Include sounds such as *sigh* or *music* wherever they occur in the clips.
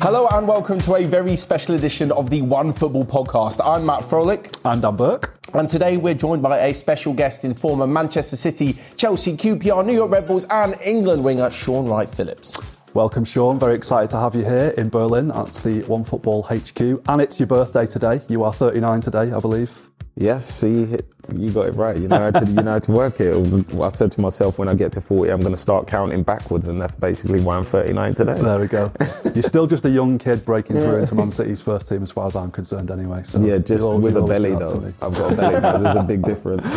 Hello and welcome to a very special edition of the OneFootball Podcast. I'm Matt Frohlich. I'm Dan Burke. And today we're joined by a special guest in former Manchester City, Chelsea, QPR, New York Red Bulls, and England winger Shaun Wright-Phillips. Welcome, Shaun. Very excited to have you here in Berlin at the OneFootball HQ. And it's your birthday today. You are 39 today, I believe. Yes, see, you got it right. You know, how to, you know how to work it. I said to myself, when I get to 40, I'm going to start counting backwards, and that's basically why I'm 39 today. There we go. You're still just a young kid breaking yeah. through into Man City's first team, as far as I'm concerned, anyway. So yeah, just with a belly, though. I've got a belly now. There's a big difference.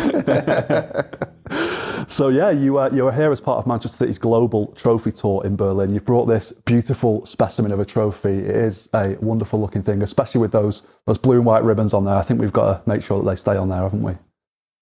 *laughs* so yeah, you uh, you are here as part of Manchester City's global trophy tour in Berlin. You've brought this beautiful specimen of a trophy. It is a wonderful looking thing, especially with those those blue and white ribbons on there. I think we've got to make sure that they stay on there, haven't we?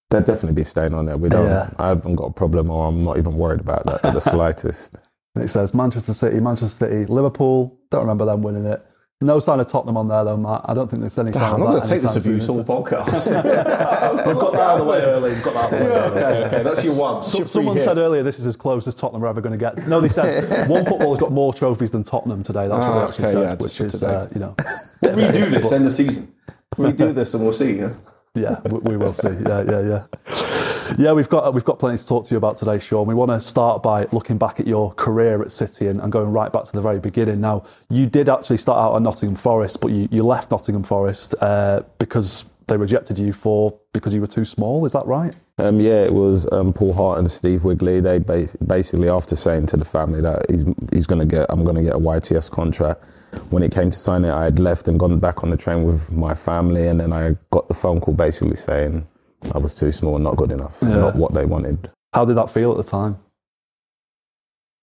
They'll definitely be staying on there. We don't. Yeah. I haven't got a problem, or I'm not even worried about that at the *laughs* slightest. it says Manchester City, Manchester City, Liverpool. Don't remember them winning it. No sign of Tottenham on there though, Matt. I don't think there's any sign I'm not going to take this abuse all podcast. *laughs* We've got that out of the way early. We've got that yeah, okay, okay, that's your one. So, someone said earlier this is as close as Tottenham are ever going to get. No, they said one footballer's got more trophies than Tottenham today. That's what they ah, actually okay, said, yeah, which is, uh, you know. We'll redo this end of season. *laughs* Redo this and we'll see. Yeah, yeah we, we will see. Yeah, yeah, yeah. Yeah, we've got we've got plenty to talk to you about today, Shaun. We want to start by looking back at your career at City and, and, going right back to the very beginning. Now, you did actually start out at Nottingham Forest, but you, you left Nottingham Forest uh, because they rejected you for because you were too small. Is that right? Um, yeah, it was um, Paul Hart and Steve Wigley. They ba- basically, after saying to the family that he's he's going to get, I'm going to get a YTS contract. When it came to sign it, I had left and gone back on the train with my family, and then I got the phone call basically saying I was too small and not good enough, yeah. not what they wanted. How did that feel at the time?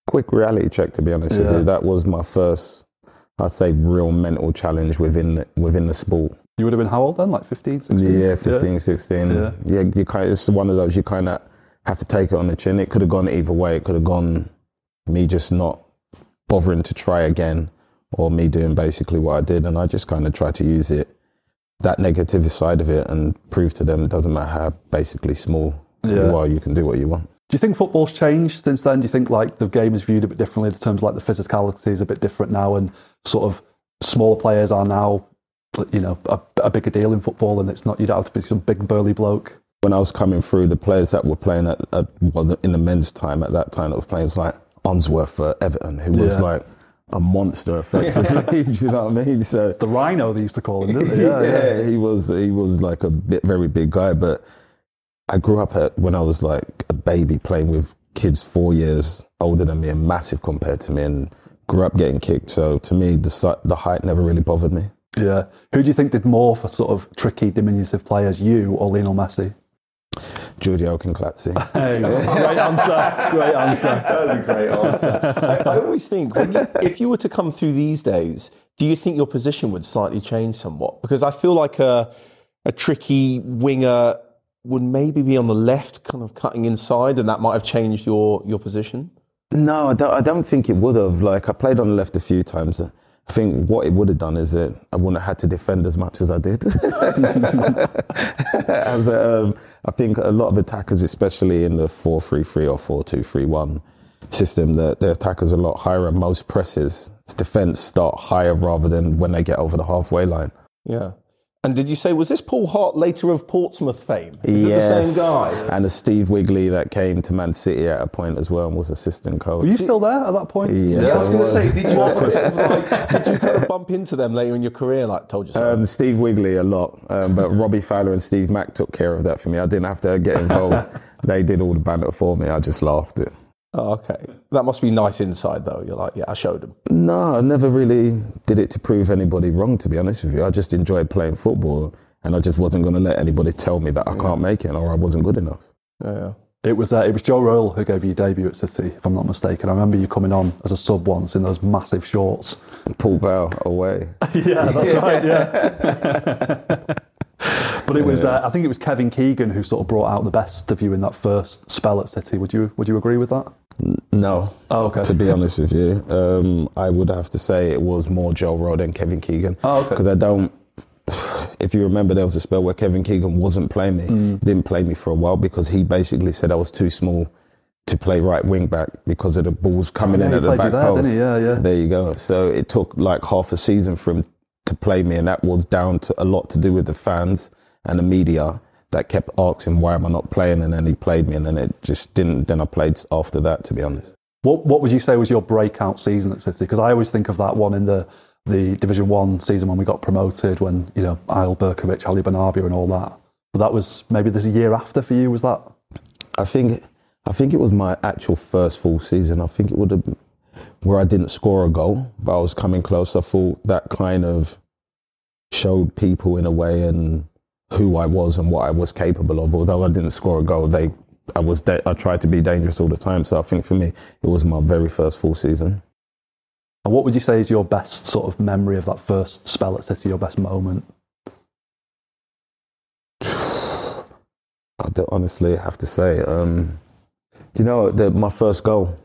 Quick reality check, to be honest yeah. with you. That was my first, I'd say, real mental challenge within the, within the sport. You would have been how old then? Like 15, 16? Yeah, 15, yeah. 16. Yeah, yeah you kind of, it's one of those you kind of have to take it on the chin. It could have gone either way. It could have gone me just not bothering to try again or me doing basically what I did. And I just kind of tried to use it that negative side of it and prove to them it doesn't matter how basically small yeah. you are, you can do what you want. Do you think football's changed since then? Do you think like the game is viewed a bit differently in terms of like the physicality is a bit different now and sort of smaller players are now, you know, a, a bigger deal in football and it's not, you don't have to be some big burly bloke? When I was coming through, the players that were playing at, at well, in the men's time at that time, that was playing was like Unsworth for Everton, who was yeah. like a monster effectively. *laughs* do you know what I mean? So the Rhino they used to call him, didn't they? *laughs* Yeah, yeah, yeah. he was he was like a bit, very big guy. But I grew up at when I was like a baby playing with kids four years older than me and massive compared to me, and grew up getting kicked. So to me, the the height never really bothered me. Yeah. Who do you think did more for sort of tricky, diminutive players, you or Lionel Messi? Georgi Kinkladze. *laughs* Hey, great answer. Great answer. *laughs* That was a great answer. I, I always think you, if you were to come through these days, do you think your position would slightly change somewhat? Because I feel like a, a tricky winger would maybe be on the left, kind of cutting inside, and that might have changed your, your position. No, I don't, I don't think it would have. Like I played on the left a few times. I think what it would have done is that I wouldn't have had to defend as much as I did. *laughs* as, um, I think a lot of attackers, especially in the 4 3 3 or 4 2 3 1 system, the, the attackers are a lot higher and most presses, defense start higher rather than when they get over the halfway line. Yeah. And did you say, was this Paul Hart later of Portsmouth fame? Is yes. it the same guy? And the Steve Wigley that came to Man City at a point as well and was assistant coach. Were you still there at that point? Yes, yeah, I was, was. going to say, did you, like, *laughs* did you kind of bump into them later in your career, like told you so? Um, Steve Wigley a lot, um, but Robbie Fowler and Steve Mack took care of that for me. I didn't have to get involved. *laughs* they did all the banter for me. I just laughed it. Oh, okay. That must be nice inside, though. You're like, yeah, I showed them. No, I never really did it to prove anybody wrong, to be honest with you. I just enjoyed playing football and I just wasn't going to let anybody tell me that I can't make it or I wasn't good enough. Yeah, yeah. It was uh, it was Joe Royle who gave you your debut at City, if I'm not mistaken. I remember you coming on as a sub once in those massive shorts. Port Vale away. *laughs* yeah, that's right. Yeah. *laughs* *laughs* but it was uh, I think it was Kevin Keegan who sort of brought out the best of you in that first spell at City. Would you would you agree with that? No. Oh, okay. To be honest with you, um, I would have to say it was more Joe Royle than Kevin Keegan. Oh, okay. Because I don't if you remember, there was a spell where Kevin Keegan wasn't playing me, mm. didn't play me for a while because he basically said I was too small to play right wing back because of the balls coming Oh, yeah, in at the back there, post. didn't he? Yeah, yeah. There you go. So it took like half a season for him to play me, and that was down to a lot to do with the fans and the media that kept asking why am I not playing, and then he played me, and then it just didn't. Then I played after that, to be honest. What What would you say was your breakout season at City? Because I always think of that one in the the Division One season when we got promoted, when you know Eyal Berkovic, Ali Benarbia, and all that. But that was maybe this year after for you. Was that? I think I think it was my actual first full season. I think it would have where I didn't score a goal, but I was coming close. I thought that kind of showed people in a way and who I was and what I was capable of. Although I didn't score a goal, they I was da- I tried to be dangerous all the time. So I think for me, it was my very first full season. And what would you say is your best sort of memory of that first spell at City? Your best moment? *sighs* I do honestly have to say, um, you know, the, my first goal,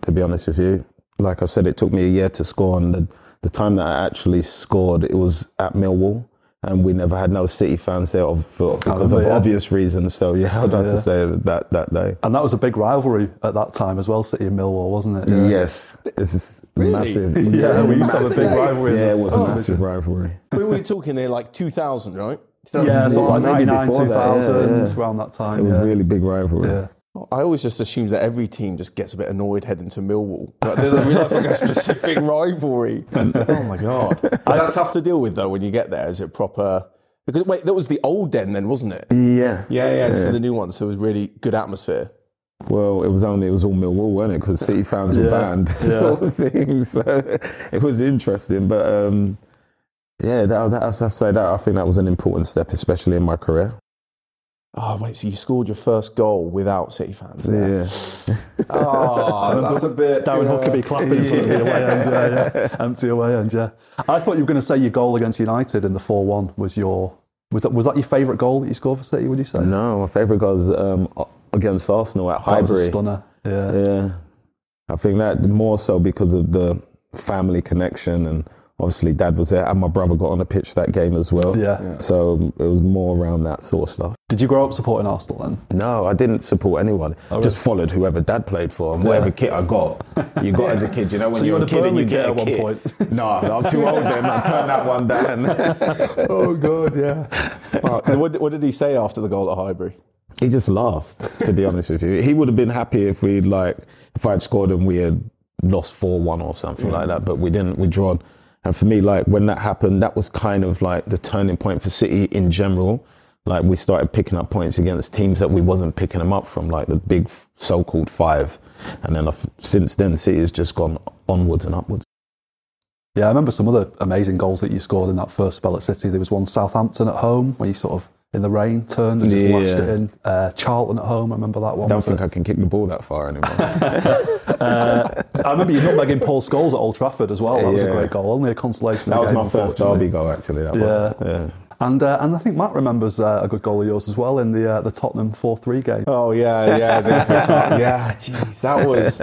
to be honest with you, like I said, it took me a year to score. And the, the time that I actually scored, it was at Millwall. And we never had no City fans there of, for, because remember, of yeah. obvious reasons. So, yeah, *laughs* I'd have Yeah. to say that that day. And that was a big rivalry at that time as well, City and Millwall, wasn't it? Yes, it's just massive. *laughs* Yeah, we used to have a big rivalry Yeah, it was a first massive rivalry. *laughs* we were talking there like 2000, right? Yeah, so like Maybe 99, before that, 2000, yeah, yeah. around that time. It was yeah. really big rivalry. Yeah. I always just assume that every team just gets a bit annoyed heading to Millwall. Like, they don't realise like a specific *laughs* rivalry. oh my god! Is that tough to deal with though when you get there? Is it proper? Because wait, that was the old den then, wasn't it? Yeah. Yeah, yeah. So the new one, so it was really good atmosphere. Well, it was only it was all Millwall, wasn't it? Because City fans were Yeah, banned, *laughs* sort of thing. *laughs* So it was interesting, but um, yeah, that, that, I have to say that I think that was an important step, especially in my career. Oh wait, so you scored your first goal without City fans? There. Yeah, *laughs* Oh, that's a bit. Darren yeah. Huckerby clapping in front of the away end, yeah, yeah. Empty away end, yeah. I thought you were going to say your goal against United in the 4 1 was your. Was that, was that your favourite goal that you scored for City, would you say? no, my favourite goal was um, against Arsenal at Highbury. That was a stunner. Yeah. Yeah, I think that more so because of the family connection and obviously dad was there and my brother got on the pitch that game as well. Yeah. So it was more around that sort of stuff. Did you grow up supporting Arsenal then? No, I didn't support anyone. Oh, just followed whoever dad played for and whatever kit I got. You got as a kid, you know, *laughs* when So you you're had a a kid and you Burnley get kit a at one kit. point? *laughs* no, I was too old then. I turned that one down. *laughs* Oh god, yeah. what, what did he say after the goal at Highbury? he just laughed, to be honest with you. He would have been happy if we'd like, if I'd scored and we had lost 4-1 or something like that, but we didn't, we drawn. And for me, like when that happened, that was kind of like the turning point for City in general. Like we started picking up points against teams that we wasn't picking them up from, like the big so-called five. And then uh, I've, since then, City has just gone onwards and upwards. Yeah, I remember some other amazing goals that you scored in that first spell at City. There was one Southampton at home where you sort of, in the rain, turned and just Yeah. lashed it in. Uh, Charlton at home, I remember that one. I don't think it? I can kick the ball that far anymore. *laughs* Uh, I remember you nutmegging Paul Scholes at Old Trafford as well. That was a great goal. Only a consolation. that was my first derby goal, actually. That Yeah. Yeah. And uh, and I think Matt remembers uh, a good goal of yours as well in the uh, the Tottenham four three game. Oh yeah, yeah, the- *laughs* yeah. Jeez, that was.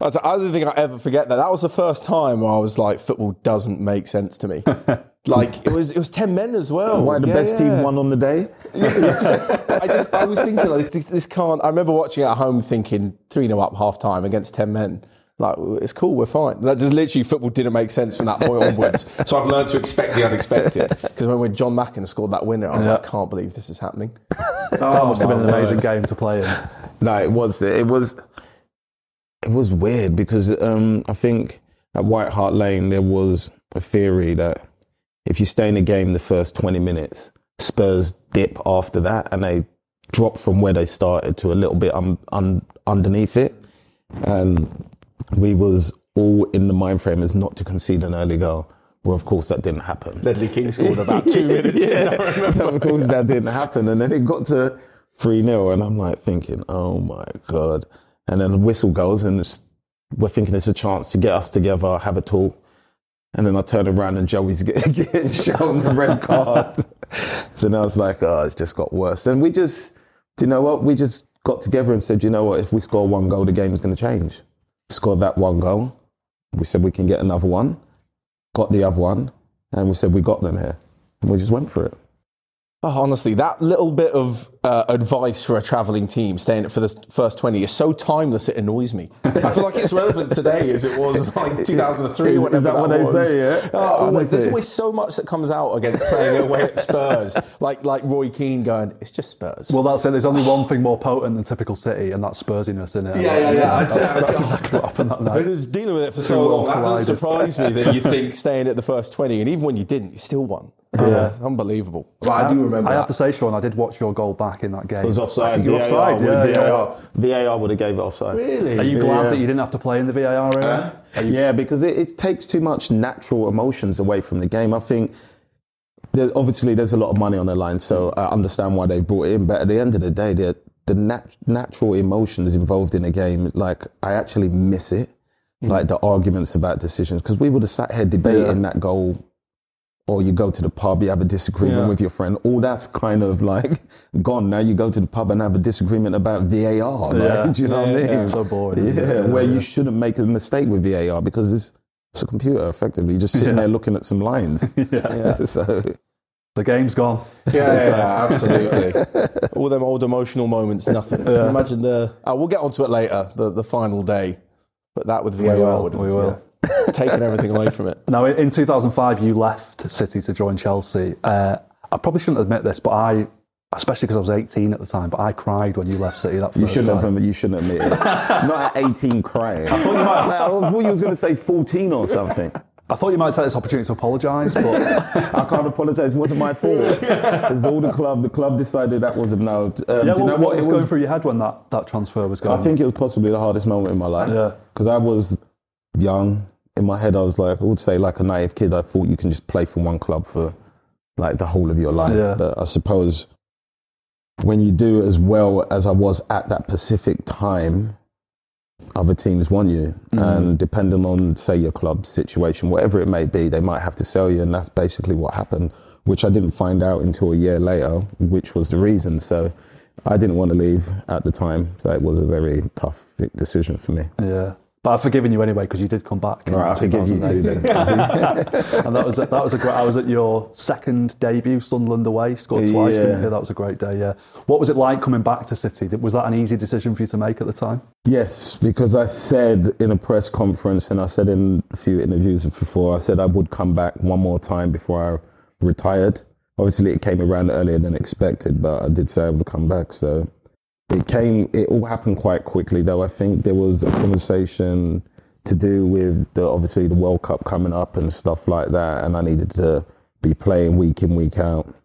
I don't think I ever forget that. That was the first time where I was like, football doesn't make sense to me. *laughs* Like it was, it was ten men as well. Why the Yeah, best yeah. team won on the day? *laughs* I just, I was thinking like, this, this can't. I remember watching it at home, thinking three 0 up half time against ten men. Like it's cool, we're fine. That just literally football didn't make sense from that point onwards. So I've learned to expect the unexpected. Because when Jon Macken scored that winner, I was Yeah. like, I can't believe this is happening. that must have been an oh, amazing game to play in. No, it was. It was. It was weird because um, I think at White Hart Lane there was a theory that if you stay in the game the first twenty minutes, Spurs dip after that and they drop from where they started to a little bit un, un, underneath it, and we was all in the mind frame as not to concede an early goal. Well, of course that didn't happen. Ledley King scored about two *laughs* minutes. in, I remember. So of course that didn't happen. And then it got to 3 0, and I'm like thinking, oh my God. And then the whistle goes, and we're thinking it's a chance to get us together, have a talk. And then I turn around and Joey's getting, *laughs* getting shown the red card. *laughs* so now it's like, oh, it's just got worse. And we just, do you know what? We just got together and said, you know what? If we score one goal, the game is going to change. Scored that one goal. We said we can get another one. Got the other one. And we said we got them here. And we just went for it. Oh, honestly, that little bit of uh, advice for a travelling team staying for the first 20 is so timeless it annoys me. I feel like it's relevant today as it was *laughs* like 2003 or whatever Is that what they was. say, yeah? Oh, always, there's always so much that comes out against playing away at Spurs. like like Roy Keane going, it's just Spurs. Well, that's it. There's only one thing more potent than typical City, and that's Spursiness, isn't it? Yeah, yeah, yeah. That's, that's exactly what happened that I night. was dealing with it for so long. That doesn't surprise me that you *laughs* think staying at the first 20, and even when you didn't, you still won. Yeah, uh, unbelievable. But I do remember I that. have to say, Shaun, I did watch your goal back in that game. It was offside. You're VAR offside, would- yeah, yeah. VAR, VAR would have gave it offside. Really? Are you glad Yeah. that you didn't have to play in the VAR area? Are you- Yeah, because it, it takes too much natural emotions away from the game. I think there, obviously there's a lot of money on the line, so I understand why they've brought it in. But at the end of the day, the the nat- natural emotions involved in a game, like I actually miss it, hmm. like the arguments about decisions, because we would have sat here debating that goal. Or you go to the pub, you have a disagreement Yeah. with your friend. All that's kind of like *laughs* gone. Now you go to the pub and have a disagreement about VAR. Like, Yeah. *laughs* do you know what I mean? yeah. So boring, Yeah. Yeah, where yeah. you shouldn't make a mistake with VAR because it's, it's a computer, effectively. You're just sitting Yeah. there looking at some lines. *laughs* yeah. So, The game's gone. Yeah, yeah, yeah, absolutely. All them old emotional moments, nothing. Can you Imagine the. Oh, we'll get onto it later, the, the final day. But that with VAR will, would have we will. *laughs* yeah, taken everything away from it. Now, in in 2005, you left City to join Chelsea. Uh, I probably shouldn't admit this, but I, especially because I was 18 at the time, but I cried when you left City that first you shouldn't time. have. You shouldn't admit it. *laughs* Not at 18 crying. I thought you, might, like, I thought you was going to say 14 or something. I thought you might take this opportunity to apologise, but *laughs* I can't apologise. It wasn't my fault. It's all the club. The club decided that wasn't no. Um, yeah, do you what, know what It was, going through your head when that, that transfer was going? I think it was possibly the hardest moment in my life. Yeah. Because I was young. In my head, I was like, I would say, like a naive kid, I thought you can just play for one club for like the whole of your life. Yeah. But I suppose when you do as well as I was at that Pacific time, other teams want you. Mm-hmm. And depending on, say, your club situation, whatever it may be, they might have to sell you. And that's basically what happened, which I didn't find out until a year later, which was the reason. So I didn't want to leave at the time. So it was a very tough decision for me. yeah. But I've forgiven you anyway because you did come back. in All right, I forgive you too then. and that was a, that was a great. I was at your second debut, Sunderland away, scored twice. Didn't Yeah. you? That was a great day. Yeah. What was it like coming back to City? Was that an easy decision for you to make at the time? Yes, because I said in a press conference and I said in a few interviews before, I said I would come back one more time before I retired. Obviously, it came around earlier than expected, but I did say I would come back. So it came, it all happened quite quickly, though. I think there was a conversation to do with the, obviously the World Cup coming up and stuff like that. And I needed to be playing week in, week out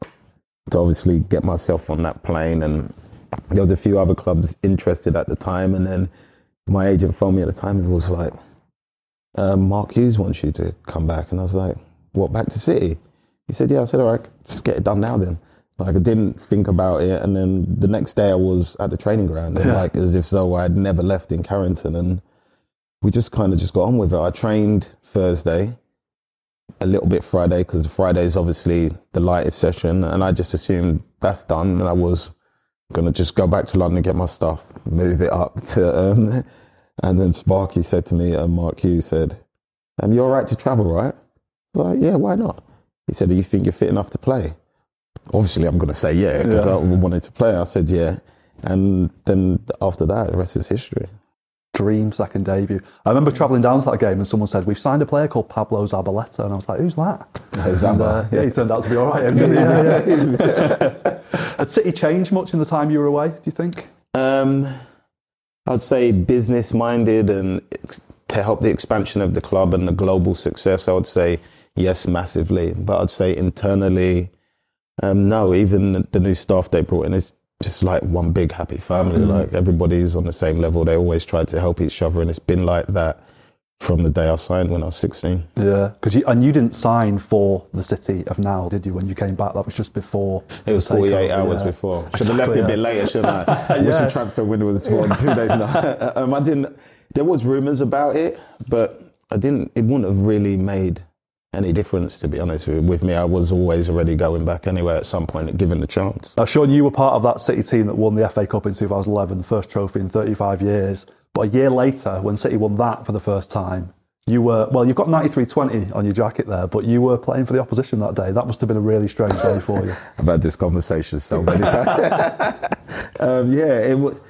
to obviously get myself on that plane. And there was a few other clubs interested at the time. And then my agent phoned me at the time and was like, um, Mark Hughes wants you to come back. And I was like, what, back to City? He said, yeah. I said, all right, just get it done now then. Like I didn't think about it. And then the next day I was at the training ground and like as if though I'd never left in Carrington. And we just kind of just got on with it. I trained Thursday, a little bit Friday, because Friday is obviously the lightest session. And I just assumed that's done. And I was going to just go back to London, get my stuff, move it up *laughs* to. Um, and then Sparky said to me, uh, Mark Hughes said, um, You're all right to travel, right? Like, Yeah, why not? He said, Do you think you're fit enough to play? Obviously, I'm going to say yeah, because Yeah. I wanted to play. I said, Yeah. And then after that, the rest is history. Dream second debut. I remember travelling down to that game and someone said, We've signed a player called Pablo Zabaleta. And I was like, Who's that? Zaba, And, uh, yeah, he turned out to be all right. Yeah, yeah. *laughs* Had City changed much in the time you were away, do you think? Um, I'd say business minded and ex- to help the expansion of the club and the global success. I would say yes, massively. But I'd say internally, um, no. Even the new staff they brought in is just like one big happy family. Like everybody's on the same level. They always try to help each other, and it's been like that from the day I signed when I was sixteen. Yeah, because you, and you didn't sign for the City of now, did you? When you came back, that was just before. It was 48 takeover, hours yeah. before. Should have left Exactly, it a bit later, shouldn't I? *laughs* Wish Yeah. the transfer window was two, *laughs* two days now. *laughs* um, I didn't. There was rumours about it, but I didn't. It wouldn't have really made any difference, to be honest with, with me. I was always already going back anyway at some point, given the chance. Now, Shaun, you were part of that City team that won the FA Cup in 2011, the first trophy in 35 years. But a year later, when City won that for the first time, you were well. You've got ninety three twenty on your jacket there, but you were playing for the opposition that day. That must have been a really strange day for you. *laughs* I've had this conversation so many times. *laughs* um, yeah, it was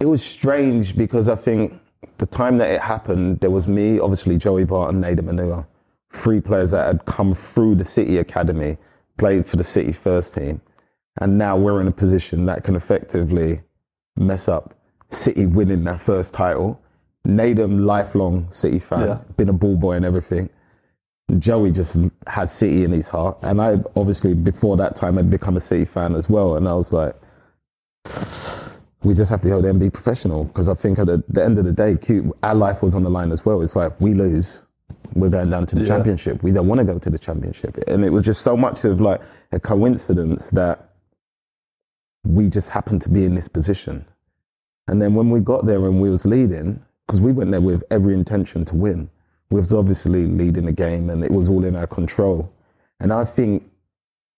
it was strange because I think the time that it happened, there was me, obviously Joey Barton, Nedum Onuoha, three players that had come through the City Academy, played for the City first team, and now we're in a position that can effectively mess up City winning their first title. Nedum, lifelong City fan, Yeah. been a ball boy and everything. Joey just has City in his heart, and I obviously before that time had become a City fan as well, and I was like, we just have to there and be professional because I think at the, the end of the day, Q, our life was on the line as well. It's like we lose, we're going down to the Yeah. championship. We don't want to go to the championship, and it was just so much of like a coincidence that we just happened to be in this position. And then when we got there and we was leading, because we went there with every intention to win, we was obviously leading the game and it was all in our control. And I think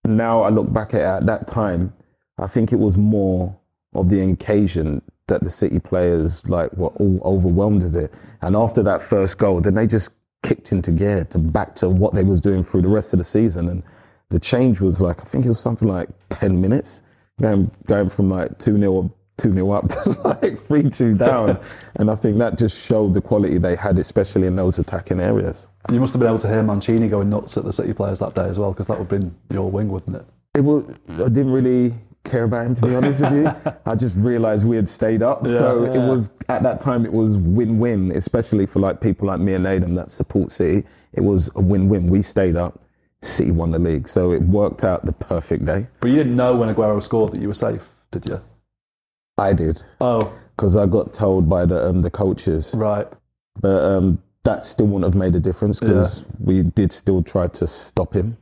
now I look back at it at that time, I think it was more of the occasion that the City players like were all overwhelmed with it. And after that first goal, then they just kicked into gear to back to what they was doing through the rest of the season. And the change was like I think it was something like ten minutes, going going from like two 0 two 0 up *laughs* to like three two down. *laughs* and I think that just showed the quality they had, especially in those attacking areas. You must have been able to hear Mancini going nuts at the City players that day as well, because that would have been your wing, wouldn't it? it was, I didn't really care about him to be honest with you. I just realized we had stayed up, so Yeah. it was at that time it was win-win, especially for like people like me and Adam that support City. It was a win-win. We stayed up. City won the league, so it worked out the perfect day. But you didn't know when Aguero scored that you were safe, did you? I did Oh, because I got told by the um, the coaches, right. but um, that still wouldn't have made a difference because we did still try to stop him.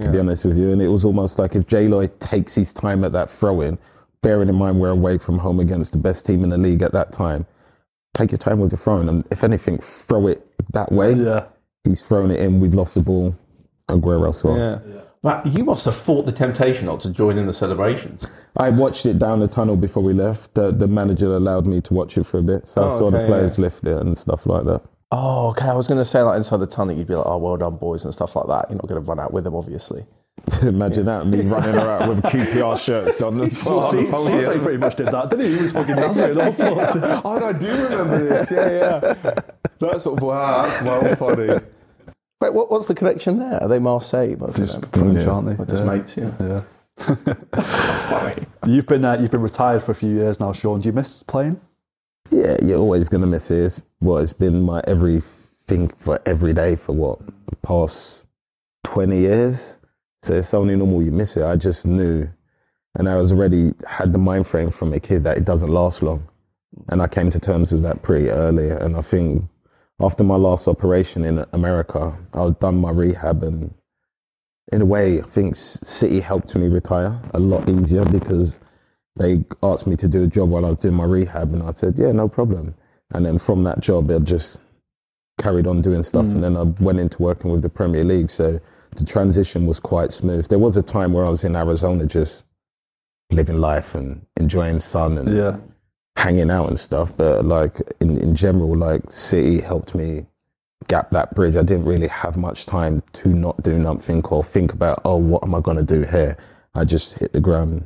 To be honest with you, and it was almost like if J Lloyd takes his time at that throw-in, bearing in mind we're away from home against the best team in the league at that time, take your time with the throwing, and if anything, throw it that way. Yeah. He's thrown it in. We've lost the ball. Aguero scores. Yeah. Matt, you must have fought the temptation not to join in the celebrations. I watched it down the tunnel before we left. The, the manager allowed me to watch it for a bit, so I Oh, saw the okay, players lift it and stuff like that. Oh, okay. I was going to say, like, inside the tunnel, you'd be like, oh, well done, boys, and stuff like that. You're not going to run out with them, obviously. *laughs* Imagine that me running around with QPR shirts on the, *laughs* on the podium. Cisse pretty much did that, didn't he? He was fucking dancing all sorts. *laughs* oh, I do remember this. Yeah, yeah. That's sort of, wow, that's well funny. Wait, what, what's the connection there? Are they Marseille? Both Just of them? French, Yeah. aren't they? Or just Yeah. mates, yeah. Yeah. Funny. You've been uh, you've been retired for a few years now, Shaun. Do you miss playing? Yeah, you're always going to miss it. Well, it's been my everything for every day for what, the past 20 years. So it's only normal you miss it. I just knew, and I was already had the mind frame from a kid that it doesn't last long. And I came to terms with that pretty early. And I think after my last operation in America, I was done my rehab and in a way, I think City helped me retire a lot easier because they asked me to do a job while I was doing my rehab, and I said, "Yeah, no problem." And then from that job, I just carried on doing stuff, and mm. then I went into working with the Premier League. So the transition was quite smooth. There was a time where I was in Arizona, just living life and enjoying sun and Yeah. hanging out and stuff. But like in, in general, like City helped me gap that bridge. I didn't really have much time to not do nothing or think about, oh, what am I going to do here? I just hit the ground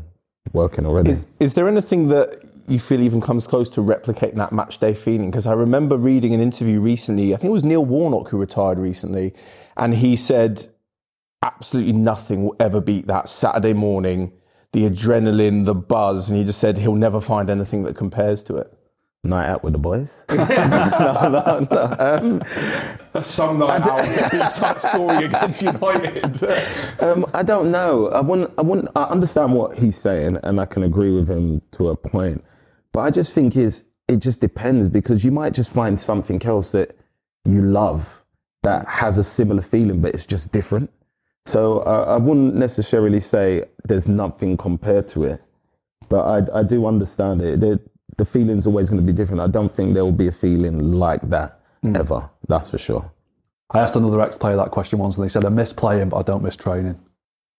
working already. Is, is there anything that you feel even comes close to replicating that match day feeling? Because I remember reading an interview recently, I think it was Neil Warnock who retired recently, and he said absolutely nothing will ever beat that Saturday morning, the adrenaline, the buzz, and he just said he'll never find anything that compares to it. Night out with the boys. *laughs* *laughs* no, no, no. Um, Some night out, a big scoring against United. um, I don't know. I wouldn't, I wouldn't. I understand what he's saying, and I can agree with him to a point. But I just think is it just depends because you might just find something else that you love that has a similar feeling, but it's just different. So uh, I wouldn't necessarily say there's nothing compared to it, but I, I do understand it. The feeling's always going to be different. I don't think there will be a feeling like that ever. That's for sure. I asked another ex-player that question once, and they said, "I miss playing, but I don't miss training."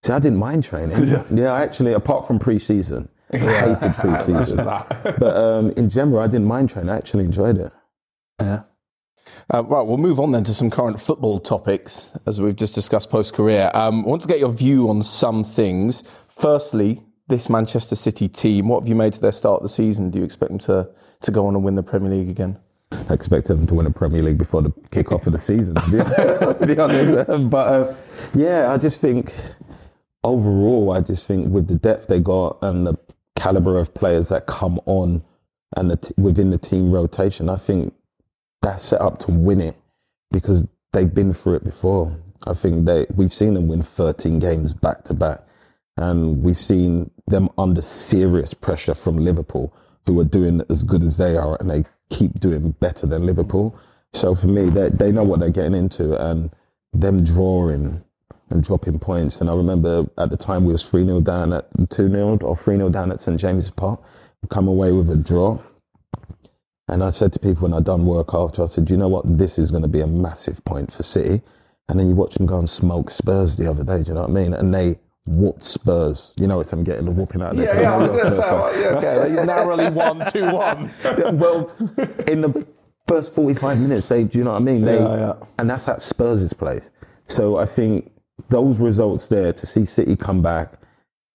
See, I didn't mind training. *laughs* yeah. I actually, apart from pre-season, I hated pre-season. *laughs* but um, in general, I didn't mind training. I actually enjoyed it. Yeah. Uh, right, we'll move on then to some current football topics as we've just discussed post career. Um, I want to get your view on some things. Firstly, this Manchester City team, what have you made to their start of the season? Do you expect them to, to go on and win the Premier League again? I expect them to win a Premier League before the kick-off of the season, *laughs* to be, honest. But uh, yeah, I just think overall, I just think with the depth they got and the caliber of players that come on and the t- within the team rotation, I think that's set up to win it because they've been through it before. I think they we've seen them win 13 games back to back, and we've seen them under serious pressure from Liverpool, who are doing as good as they are, and they keep doing better than Liverpool. So for me, they they know what they're getting into, and them drawing and dropping points. And I remember at the time we was 3 0 down at 2 0 or 3 0 down at St James's Park, come away with a draw. And I said to people when I done work after, I said, you know what, this is going to be a massive point for City. And then you watch them go and smoke Spurs the other day, do you know what I mean? And they whooped Spurs. You know, it's them getting the whooping out of their Yeah, yeah, I was going to say, yeah, okay, they narrowly won 2 1. *laughs* well, in the first 45 minutes, they, do you know what I mean? They, Yeah, yeah. And that's at Spurs' place. So I think those results there to see City come back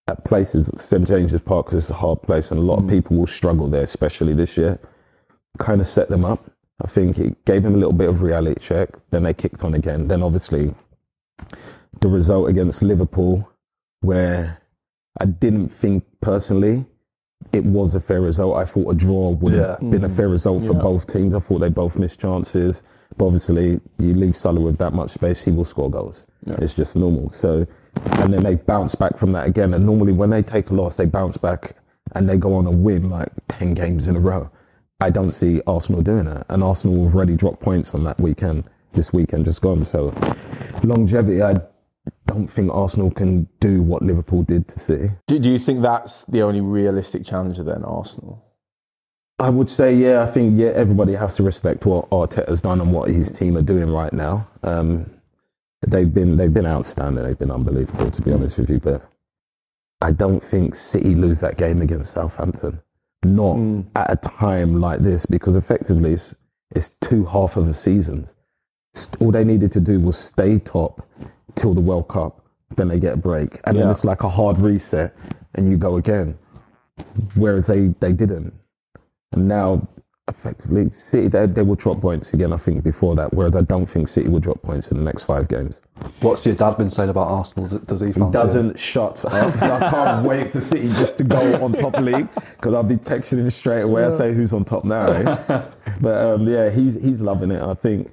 at places St James's Park, because it's a hard place and a lot of mm. people will struggle there, especially this year, kind of set them up. I think it gave them a little bit of reality check. Then they kicked on again. Then obviously the result against Liverpool, where I didn't think personally it was a fair result. I thought a draw would have Yeah. been a fair mm. result for both teams. I thought they both missed chances. But obviously, you leave Salah with that much space, he will score goals. It's just normal. So, and then they bounce back from that again. And normally, when they take a loss, they bounce back and they go on a win like 10 games in a row. I don't see Arsenal doing that. And Arsenal have already dropped points on that weekend, this weekend just gone. So, longevity, I don't think Arsenal can do what Liverpool did to City. Do, do you think that's the only realistic challenger then, Arsenal? I would say, yeah, I think, yeah, everybody has to respect what Arteta's done and what his team are doing right now. Um, they've been, they've been outstanding. They've been unbelievable, to be honest with you. But I don't think City lose that game against Southampton. Not at a time like this, because effectively it's, it's two half of a seasons. All they needed to do was stay top till the World Cup. Then they get a break, and then it's like a hard reset, and you go again. Whereas they they didn't. And now, effectively, City, they, they will drop points again, I think, before that. Whereas I don't think City will drop points in the next five games. What's your dad been saying about Arsenal? Does, does he fancy it? Doesn't shut up. I can't wait for City just to go on top league because I'll be texting him straight away. I say who's on top now. eh? *laughs* but um, yeah, he's he's loving it. I think,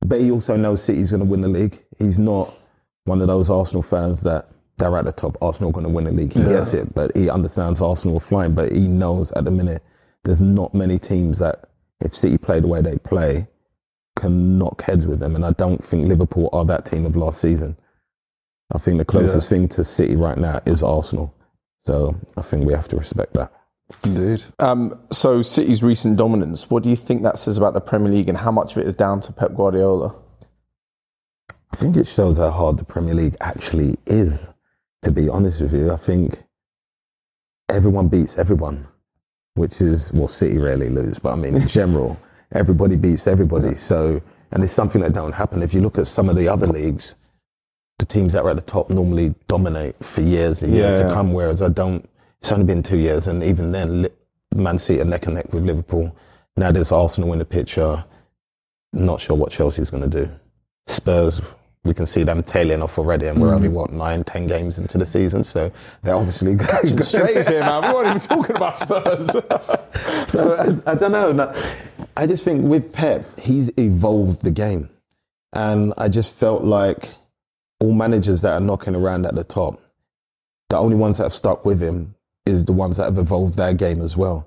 but he also knows City's going to win the league. He's not one of those Arsenal fans that they're at the top. Arsenal going to win the league. He gets it, but he understands Arsenal are flying. But he knows at the minute there's not many teams that if City play the way they play can knock heads with them. And I don't think Liverpool are that team of last season. I think the closest thing to City right now is Arsenal. So I think we have to respect that. Indeed. Um, so, City's recent dominance, what do you think that says about the Premier League and how much of it is down to Pep Guardiola? I think it shows how hard the Premier League actually is, to be honest with you. I think everyone beats everyone, which is, well, City rarely lose, but I mean, in *laughs* general, everybody beats everybody. So, and it's something that don't happen. If you look at some of the other leagues, the teams that are at the top normally dominate for years and years Yeah, to yeah. come, whereas I don't, it's only been two years, and even then, Man City are neck and neck with Liverpool. Now there's Arsenal in the picture. Not sure what Chelsea's going to do. Spurs, we can see them tailing off already, and we're only mm. what nine, ten games into the season, so they're obviously *laughs* going. Strays here, man. We weren't even *laughs* talking about Spurs. so I, I don't know. No, I just think with Pep, he's evolved the game, and I just felt like all managers that are knocking around at the top, the only ones that have stuck with him is the ones that have evolved their game as well.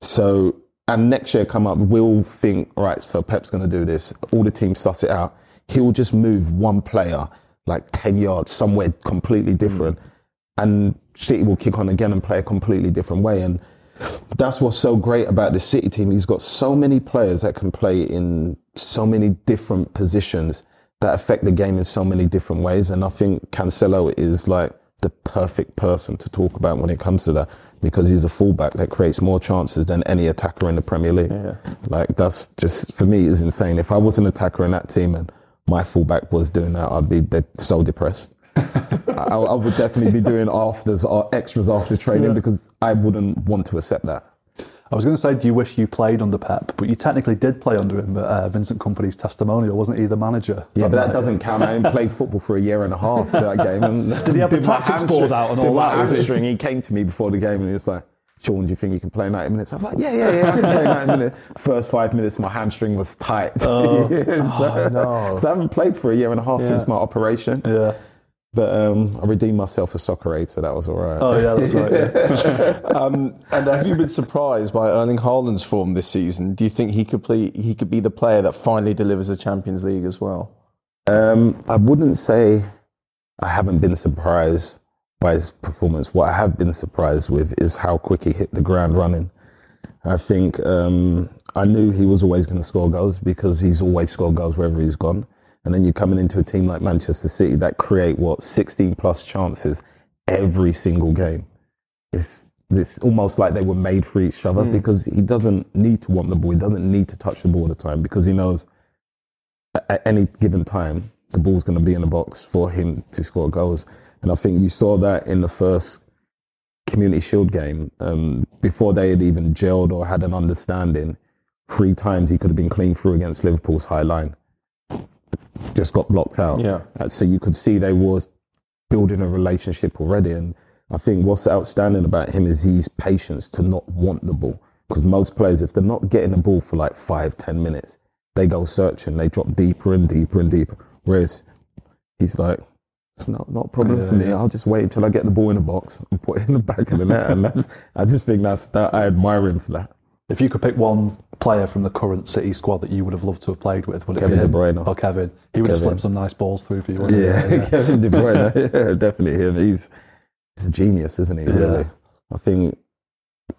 So, and next year come up, we'll think, right, so Pep's going to do this. All the teams suss it out. He'll just move one player like 10 yards somewhere completely hmm. different. And City will kick on again and play a completely different way. And that's what's so great about the City team. He's got so many players that can play in so many different positions that affect the game in so many different ways. And I think Cancelo is like the perfect person to talk about when it comes to that because he's a fullback that creates more chances than any attacker in the Premier League. Yeah. Like that's just for me is insane. If I was an attacker in that team and my fullback was doing that, I'd be so depressed. *laughs* I, I would definitely be doing afters or extras after training because I wouldn't want to accept that. I was going to say, do you wish you played under Pep? But you technically did play under him at uh, Vincent Kompany's testimonial, wasn't he? The manager. Yeah, but that night? doesn't count. I played football for a year and a half that game. And *laughs* Did he have the *laughs* my tactics board out and did all my that, he? hamstring. He came to me before the game and he was like, Shaun, do you think you can play 90 minutes? I was like, yeah, yeah, yeah, I can play 90 minutes. *laughs* First five minutes, my hamstring was tight. Oh. *laughs* so, no. 'cause I haven't played for a year and a half since my operation. Yeah. But um, I redeemed myself as soccer aid, so that was all right. Oh yeah, that's right. Yeah. *laughs* Um, and have you been surprised by Erling Haaland's form this season? Do you think he could play? He could be the player that finally delivers the Champions League as well. Um, I wouldn't say I haven't been surprised by his performance. What I have been surprised with is how quick he hit the ground running. I think um, I knew he was always going to score goals because he's always scored goals wherever he's gone. And then you're coming into a team like Manchester City that create what 16 plus chances every single game. It's it's almost like they were made for each other because he doesn't need to want the ball. He doesn't need to touch the ball all the time because he knows at- at any given time, the ball's going to be in the box for him to score goals. And I think you saw that in the first Community Shield game. Um, before they had even gelled or had an understanding, three times he could have been clean through against Liverpool's high line. Just got blocked out. Yeah. Uh, So you could see they was building a relationship already. And I think what's outstanding about him is his patience to not want the ball. Because most players, if they're not getting the ball for like five, ten minutes, they go searching. They drop deeper and deeper and deeper. Whereas he's like, it's not, not a problem for me. I'll just wait until I get the ball in the box and *laughs* put it in the back of the net. And that's, I just think that's that. I admire him for that. if you could pick one player from the current City squad that you would have loved to have played with, would it Kevin be him? De Bruyne. or Kevin? He would have slipped some nice balls through for you. wouldn't he? Yeah, *laughs* Kevin De Bruyne. *laughs* yeah, definitely him. He's, he's a genius, isn't he? Really. Yeah. I think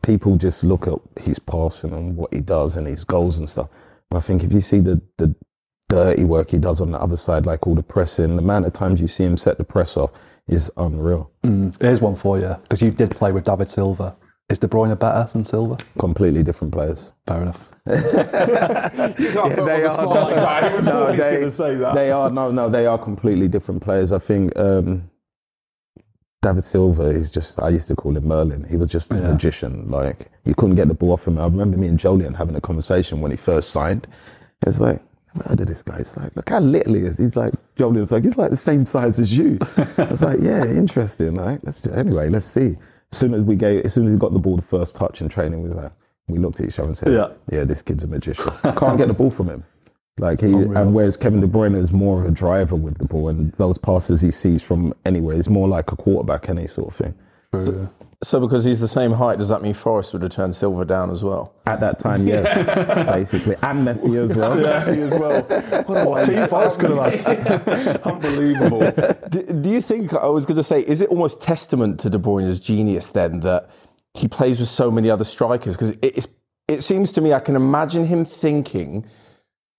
people just look at his passing and what he does and his goals and stuff. But I think if you see the the dirty work he does on the other side, like all the pressing, the amount of times you see him set the press off is unreal. Mm, here's one for you because you did play with David Silva. Is De Bruyne better than Silva? Completely different players. Fair enough. *laughs* they are. No, they, they are no, no. They are completely different players. I think um, David Silva is just. I used to call him Merlin. He was just a Yeah. magician. Like you couldn't get the ball off him. I remember me and Joleon having a conversation when he first signed. It's like. I've this guy. It's like, look how little he is. He's like, Joleon's like, he's like the same size as you. I was like, yeah, interesting. Right? Let's anyway, let's see. As soon as we gave, as soon as he got the ball, the first touch in training, we was like, we looked at each other and said, Yeah. yeah, this kid's a magician. Can't get the ball from him. Like he, and whereas Kevin De Bruyne is more of a driver with the ball, and those passes he sees from anywhere, he's more like a quarterback, any sort of thing. True, So because he's the same height, does that mean Forest would have turned Silva down as well? At that time, *laughs* yes, basically, and Messi as well. *laughs* Messi as well. *laughs* What a Team Forest could have had. Unbelievable. do, do you think, I was going to say, is it almost testament to De Bruyne's genius then that he plays with so many other strikers? Because it, it seems to me, I can imagine him thinking,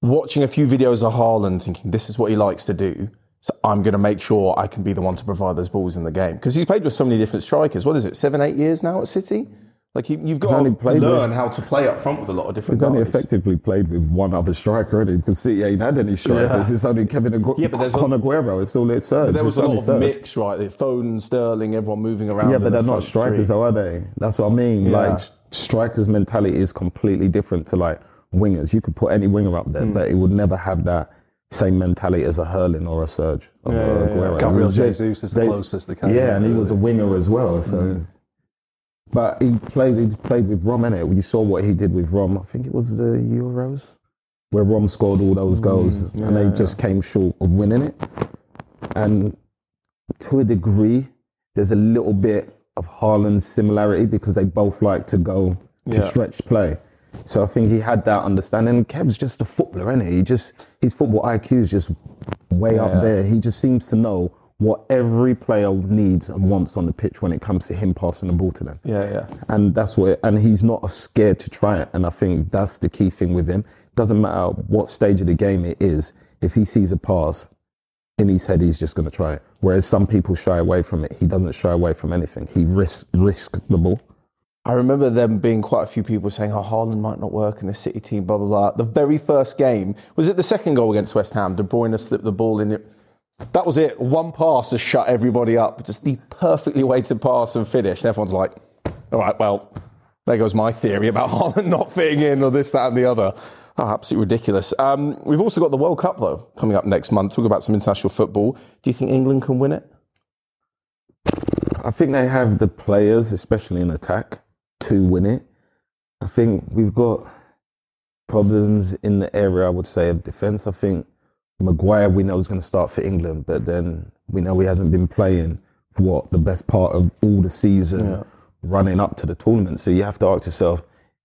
watching a few videos of Haaland, thinking, this is what he likes to do. So I'm going to make sure I can be the one to provide those balls in the game. Because he's played with so many different strikers. What is it, seven, eight years now at City? Like he, you've got only to learn how to play up front with a lot of different He's only effectively played with one other striker, is Because City ain't had any strikers. Yeah. It's only Kevin Agu- Yeah, but there's a- Aguero. It's all it's. There was It's a lot of mix, right? The Foden, Sterling, everyone moving around. Yeah, but they're not strikers, three. though, are they? That's what I mean. Yeah. Like strikers' mentality is completely different to like wingers. You could put any winger up there, Hmm. but it would never have that same mentality as a Erling or a Serge or Yeah, a yeah, yeah. Gabriel It was just- Jesus is the they- closest they can. Yeah, and he was a winger as well. So, Mm. but he played. He played with Rom in it. You saw what he did with Rom. I think it was the Euros where Rom scored all those goals, and they Mm, yeah, just came short of winning it. And to a degree, there's a little bit of Haaland's similarity because they both like to go to Yeah. stretch play. So I think he had that understanding. Kev's just a footballer, isn't he? He just his football IQ is just way Yeah. up there. He just seems to know what every player needs and wants on the pitch when it comes to him passing the ball to them. Yeah, yeah. And that's what, and he's not scared to try it. And I think that's the key thing with him. Doesn't matter what stage of the game it is. If he sees a pass, in his head he's just going to try it. Whereas some people shy away from it. He doesn't shy away from anything. He risks risks the ball. I remember them being quite a few people saying, "Oh, Haaland might not work in the City team." Blah blah blah. The very first game was it the second goal against West Ham. De Bruyne slipped the ball in. It. That was it. One pass to shut everybody up. Just the perfectly weighted pass and finish. And everyone's like, "All right, well, there goes my theory about *laughs* Haaland not fitting in, or this, that, and the other." Oh, absolutely ridiculous. Um, we've also got the World Cup though coming up next month. Talk about some international football. Do you think England can win it? I think they have the players, especially in attack, to win it. I think we've got problems in the area, I would say, of defence. I think Maguire, we know, is going to start for England, but then we know he hasn't been playing for what, the best part of all the season Yeah. running up to the tournament. So you have to ask yourself,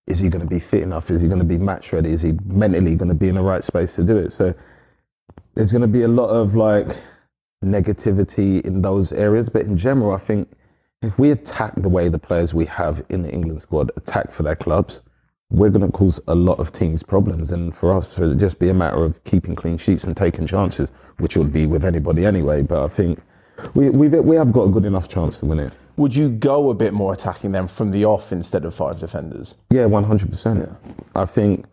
is he going to be fit enough? Is he going to be match ready? Is he mentally going to be in the right space to do it? So there's going to be a lot of like negativity in those areas. But in general, I think if we attack the way the players we have in the England squad attack for their clubs, we're going to cause a lot of teams problems. And for us, it'll just be a matter of keeping clean sheets and taking chances, which would be with anybody anyway. But I think we, we've, we have got a good enough chance to win it. Would you go a bit more attacking them from the off instead of five defenders? Yeah, one hundred percent. Yeah. I think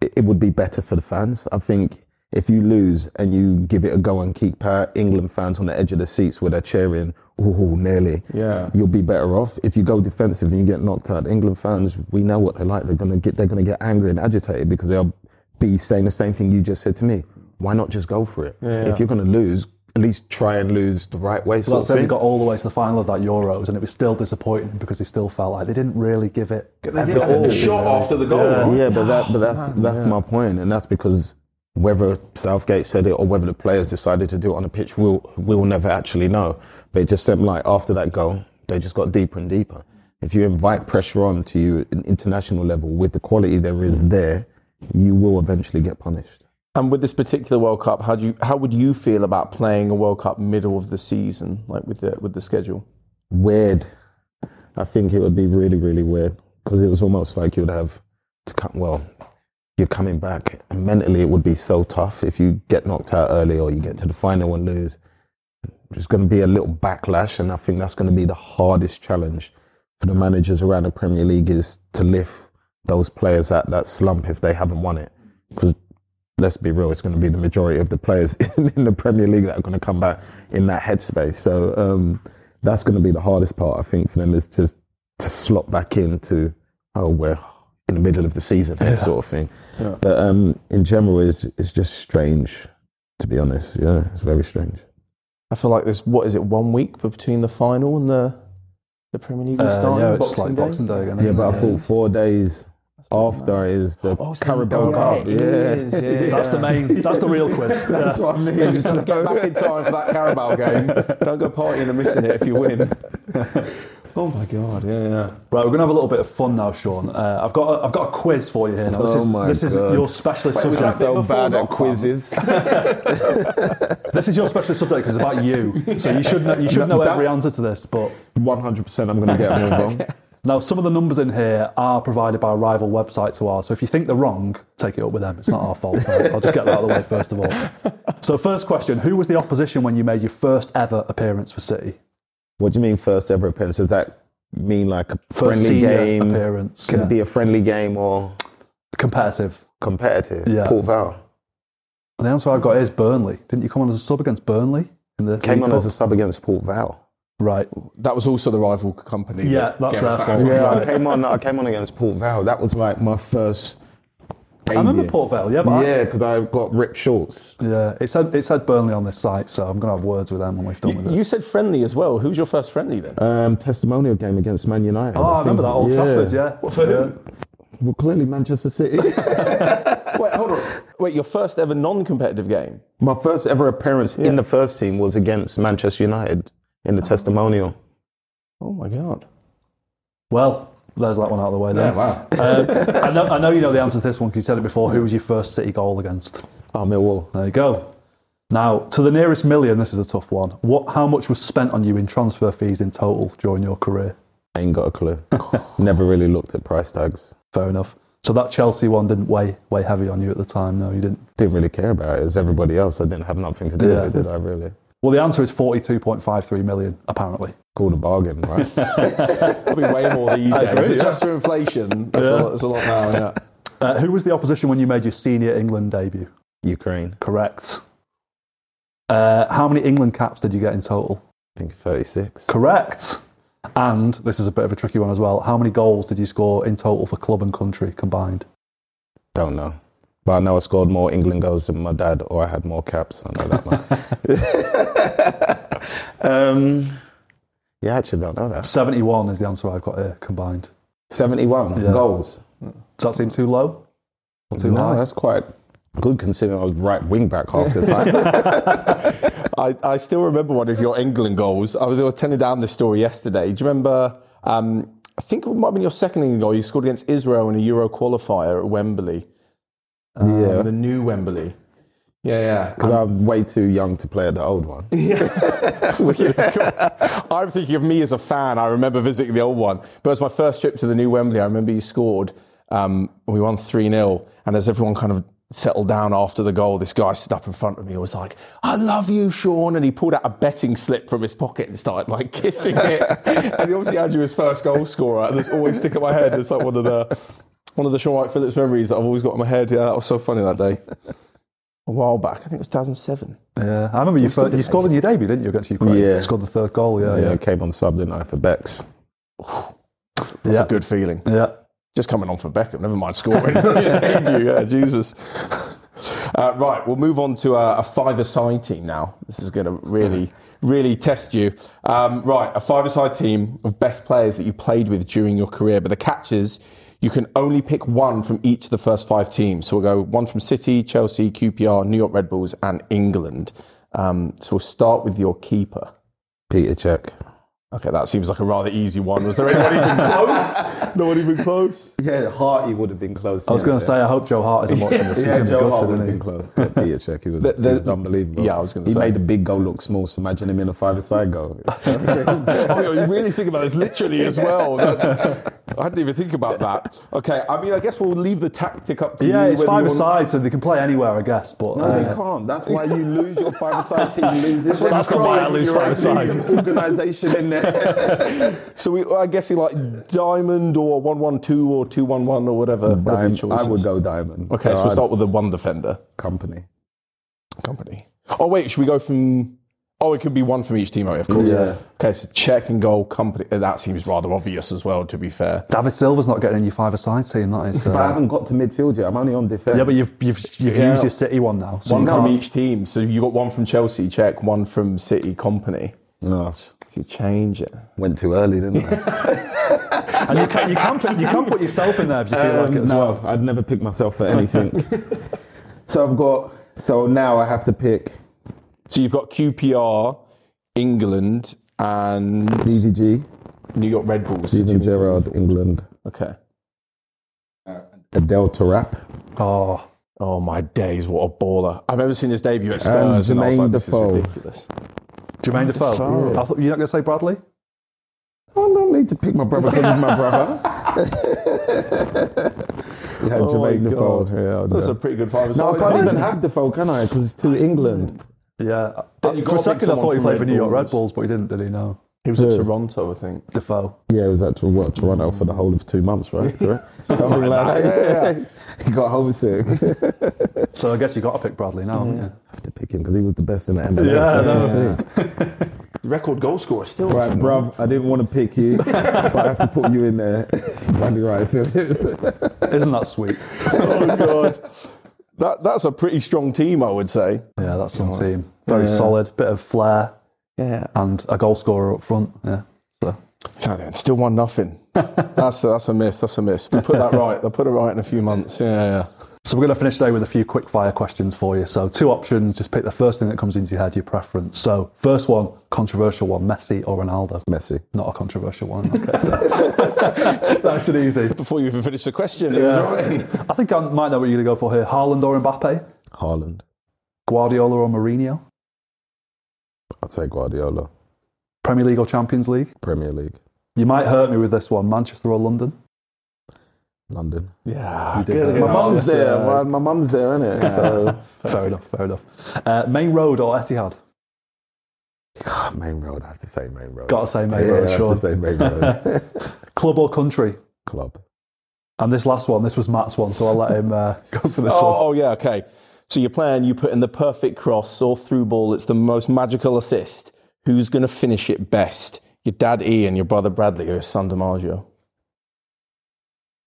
it, it would be better for the fans. I think if you lose and you give it a go and keep our England fans on the edge of the seats where they're cheering, oh, nearly, Yeah. you'll be better off. If you go defensive and you get knocked out, England fans, we know what they're like. They're gonna get they're gonna get angry and agitated because they'll be saying the same thing you just said to me. Why not just go for it? If you're gonna lose, at least try and lose the right way. Well, Sort I of said they got all the way to the final of that Euros, and it was still disappointing because they still felt like they didn't really give it. the shot after the goal. Yeah, but that, but oh, that's that's my point, and that's because whether Southgate said it or whether the players decided to do it on the pitch, we'll we'll never actually know. But it just seemed like after that goal, they just got deeper and deeper. If you invite pressure on to you at an international level with the quality there is there, you will eventually get punished. And with this particular World Cup, how do you how would you feel about playing a World Cup middle of the season, like with the with the schedule? Weird. I think it would be really, really weird because it was almost like you'd have to come. Well, you're coming back, and mentally it would be so tough if you get knocked out early or you get to the final and lose. There's going to be a little backlash, and I think that's going to be the hardest challenge for the managers around the Premier League is to lift those players out that slump if they haven't won it. Because let's be real, it's going to be the majority of the players *laughs* in the Premier League that are going to come back in that headspace. So um, that's going to be the hardest part, I think, for them is just to slot back into, oh, we're in the middle of the season here, sort of thing. But um, in general, it's, it's just strange, to be honest. Yeah, it's very strange. I feel like there's what is it one week between the final and the the Premier League Uh, starting. yeah, it's Boxing like Day? Boxing Day again. Yeah, isn't but it? I thought four days after is the Oh, so Carabao you Cup. don't- yeah, it is, yeah, That's the main. That's the real quiz. *laughs* That's Yeah. what I mean. Maybe so get back in time for that Carabao game. Don't go partying and missing it if you win. *laughs* oh my god, yeah, yeah. Right, we're gonna have a little bit of fun now, Shaun. Uh, I've got a, I've got a quiz for you here. Now, this Oh is my this is your specialist Wait, subject. that bit so bad at quizzes. *laughs* This is your specialist subject because it's about you. So you should know, you should know every answer to this. But 100% I'm going to get them all wrong. *laughs* now some of the numbers in here are provided by a rival website to ours. So if you think they're wrong, take it up with them. It's not our fault. Right? I'll just get that out of the way first of all. So first question: Who was the opposition when you made your first ever appearance for City? What do you mean first ever appearance? Does that mean like a First friendly game? appearance. Can yeah. it be a friendly game or competitive? competitive? Yeah. Port Vale. And the answer I've got is Burnley. Didn't you come on as a sub against Burnley in the Came on Cup? as a sub against Port Vale. right? That was also the rival company. Yeah, that that's gave their that fault. Yeah, I came on. I came on against Port Vale. That was like my first. I remember debut. Port Vale. Yeah, but Yeah, because I... have got ripped shorts. Yeah, it said it said Burnley on this site, so I'm going to have words with them when we've done with it. You said friendly as well. Who's your first friendly then? Um, testimonial game against Man United. oh, I remember that think. Old Trafford. Yeah, for yeah. who? Well, clearly Manchester City. *laughs* Wait, hold on. Wait, your first ever non-competitive game? my first ever appearance in the first team was against Manchester United in the testimonial. Oh my god. Well, there's that one out of the way. Then. wow. Uh, *laughs* I know I know you know the answer to this one because you said it before. Who was your first City goal against? Oh, Millwall. There you go. Now, to the nearest million, this is a tough one. What? How much was spent on you in transfer fees in total during your career? I ain't got a clue. *laughs* Never really looked at price tags. Fair enough. So that Chelsea one didn't weigh weigh heavy on you at the time. No, you didn't. Didn't really care about it. It was everybody else. I didn't have nothing to do Yeah. with it, did I really? Well, the answer is forty-two point five three million. Apparently, Called a bargain, right? *laughs* Be way more these days. agree, Just for inflation, that's, a, lot, that's a lot now. Yeah. uh, who was the opposition when you made your senior England debut? Ukraine, Correct. Uh, how many England caps did you get in total? I think 36. Correct. And this is a bit of a tricky one as well. How many goals did you score in total for club and country combined? Don't know. But I know I scored more England goals than my dad, or I had more caps. I know that much. *laughs* *laughs* um, yeah, I actually don't know that. 71 is the answer I've got here combined. 71 Yeah. goals. Does that seem too low? Or too no, high? that's quite good considering I was right wing back half the time. *laughs* I, I still remember one of your England goals. I was, I was telling down this story yesterday. Do you remember? Um, I think it might have been your second England goal. You scored against Israel in a Euro qualifier at Wembley. Um, Yeah. The new Wembley. Yeah, yeah. Because I'm way too young to play at the old one. *laughs* Yeah, *laughs* of. I'm thinking of me as a fan. I remember visiting the old one. But it was my first trip to the new Wembley. I remember you scored. Um, we won 3 0. And as everyone kind of settled down after the goal, this guy stood up in front of me and was like, I love you, Shaun. And he pulled out a betting slip from his pocket and started like kissing it. *laughs* and he obviously had you as first goal scorer. And that's always stick in my head. It's like one of the. One of the Shaun Wright-Phillips memories that I've always got in my head. Yeah, that was so funny that day. A while back. I think it was 2007. Yeah, I remember you, still fir- you scored in your debut, didn't you, against Ukraine? Yeah. You scored the third goal, yeah. yeah, Yeah. I came on sub, didn't I, for Becks. That's Yeah. a good feeling. yeah. Just coming on for Beckham, never mind scoring. *laughs* Debut, yeah, Jesus. *laughs* Uh, right, we'll move on to a, a five-a-side team now. This is going to really, really test you. Um, right, a five-a-side team of best players that you played with during your career. But the catch is you can only pick one from each of the first five teams. So we'll go one from City, Chelsea, QPR, New York Red Bulls, and England. Um, so we'll start with your keeper. Petr Čech. Okay, that seems like a rather easy one. Was there anyone even *laughs* close? No one even close? Yeah, Harty would have been close. I was going to say, I hope Joe Hart isn't watching this. He's Yeah, going to be Joe Hart would have been close. But Petr Čech, he was, The- the- he was unbelievable. Yeah, I was gonna say He say. made the big goal look small, so imagine him in a five-a-side goal. *laughs* oh, yeah, you really think about this literally as well. That's, I didn't even think about that. Okay, I mean, I guess we'll leave the tactic up to you. Yeah, it's five want- aside, so they can play anywhere, I guess. But No, uh, you can't. That's why you lose your five-a-side team. Loses. *laughs* That's not why I lose five-a-side. Organisation in there. *laughs* So we, I guess you like diamond or one one two or two one one or whatever. whatever Diamond, I would go diamond. Okay, so, we'll start with the one defender Kompany. Kompany. Oh wait, should we go from? Oh, it could be one from each team, right? Of course. Yeah. Okay, so Čech and goal Kompany. uh, That seems rather obvious as well. To be fair. David Silva's not getting any your five aside team. That is. But I Uh, haven't got to midfield yet. I'm only on defence. yeah, but you've you've, you've Yeah. used your City one now. So One from can't- each team. So you got one from Chelsea, Čech. One from City, Kompany. no, So you change it. went too early, didn't I? *laughs* and you can you can put, you can't put yourself in there if you feel like it Um, as no, well. I'd never pick myself for anything. *laughs* so I've got. So now I have to pick So you've got QPR, England, and CVG, New York Red Bulls. Steven Gerrard, England, Okay. Adel Taarabt, Oh, Oh my days, what a baller! I've ever seen his debut at And Spurs, and, I was Jermaine like, this is ridiculous. Jermaine Defoe. Defoe. I thought you're not going to say Bradley. I don't need to pick my brother because he's my brother. *laughs* yeah, Oh my Jermaine Defoe. Yeah, That's that. a pretty good five. no, I can't even have Defoe, can I? Because it's to England. Yeah. For a got to pick second, I thought he played for New York Red Bulls. Bulls, but he didn't, did he? No. He was at Yeah. Toronto, I think. Defoe. Yeah, it was at what, Toronto for the whole of two months, right? *laughs* Correct? Something like that. *laughs* he got homesick. *laughs* So I guess you got to pick Bradley now, haven't you? I have to pick him because he was the best in the MLS. Yeah, That's no. the record goal scorer still. Right, bruv, I didn't want to pick you, but I have to put you in there. Bradley Wright Phillips. Isn't that sweet? oh god, that that's a pretty strong team, I would say. Yeah, that's some team. Very Yeah. solid, bit of flair, Yeah. and a goal scorer up front. Yeah. So So then, still one nothing. *laughs* that's a, that's a miss. That's a miss. We'll put that right. They'll put it right in a few months. Yeah, yeah. So we're going to finish today with a few quick fire questions for you. So two options, just pick the first thing that comes into your head, your preference. So first one, controversial one, Messi or Ronaldo? Messi. Not a controversial one. *laughs* Okay, so. *laughs* nice and easy. Before you even finish the question, it was right. I think I might know what you're going to go for here. Haaland or Mbappe? Haaland. Guardiola or Mourinho? I'd say Guardiola. Premier League or Champions League? Premier League. You might hurt me with this one. Manchester or London? London. Yeah, good. My mum's there. uh, My, my mum's there, isn't it? So fair enough, fair enough. Uh, Maine Road or Etihad? Ah, Maine Road. I have to say Maine Road. Gotta say main yeah, road, I have sure. to say Maine Road. *laughs* *laughs* Club or country? Club. And this last one, this was Matt's one, so I'll let him uh, *laughs* go for this one. Oh, oh, yeah, okay. So you're playing, you put in the perfect cross or through ball. It's the most magical assist. Who's going to finish it best? Your dad Ian, your brother Bradley, or your son D'Margio?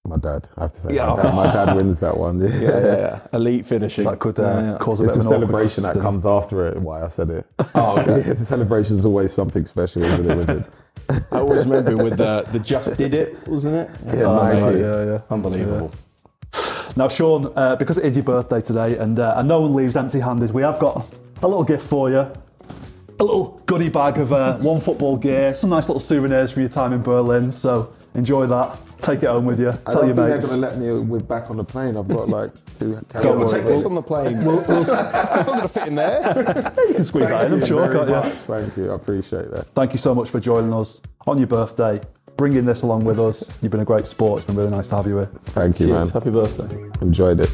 My dad. I have to say Yeah. my, dad, my dad wins that one. *laughs* Yeah, yeah, yeah. Elite finishing. That could uh, Yeah, yeah. cause a It's bit the of an awkward celebration that comes after it. Why I said it. *laughs* Oh, okay. *laughs* Yeah, the celebration is always something special, isn't it? With it? I always remember with the, the Just Did It, wasn't it? Yeah, Oh, nice. yeah, yeah. Unbelievable. Now, Shaun, uh, because it is your birthday today, and, uh, and no one leaves empty-handed, we have got a little gift for you. A little goodie bag of uh, OneFootball gear, some nice little souvenirs from your time in Berlin. So enjoy that. Take it home with you. I Tell don't your think they're mates. going to let me with back on the plane. I've got like two. *laughs* Go, we'll take this on the plane. *laughs* it's not going to fit in there. *laughs* You can squeeze that in, I'm sure, very can't you? much. Thank you. I appreciate that. Thank you so much for joining us on your birthday, bringing this along with us. You've been a great sport. It's been really nice to have you here. Thank you, man. Happy birthday. Enjoyed it.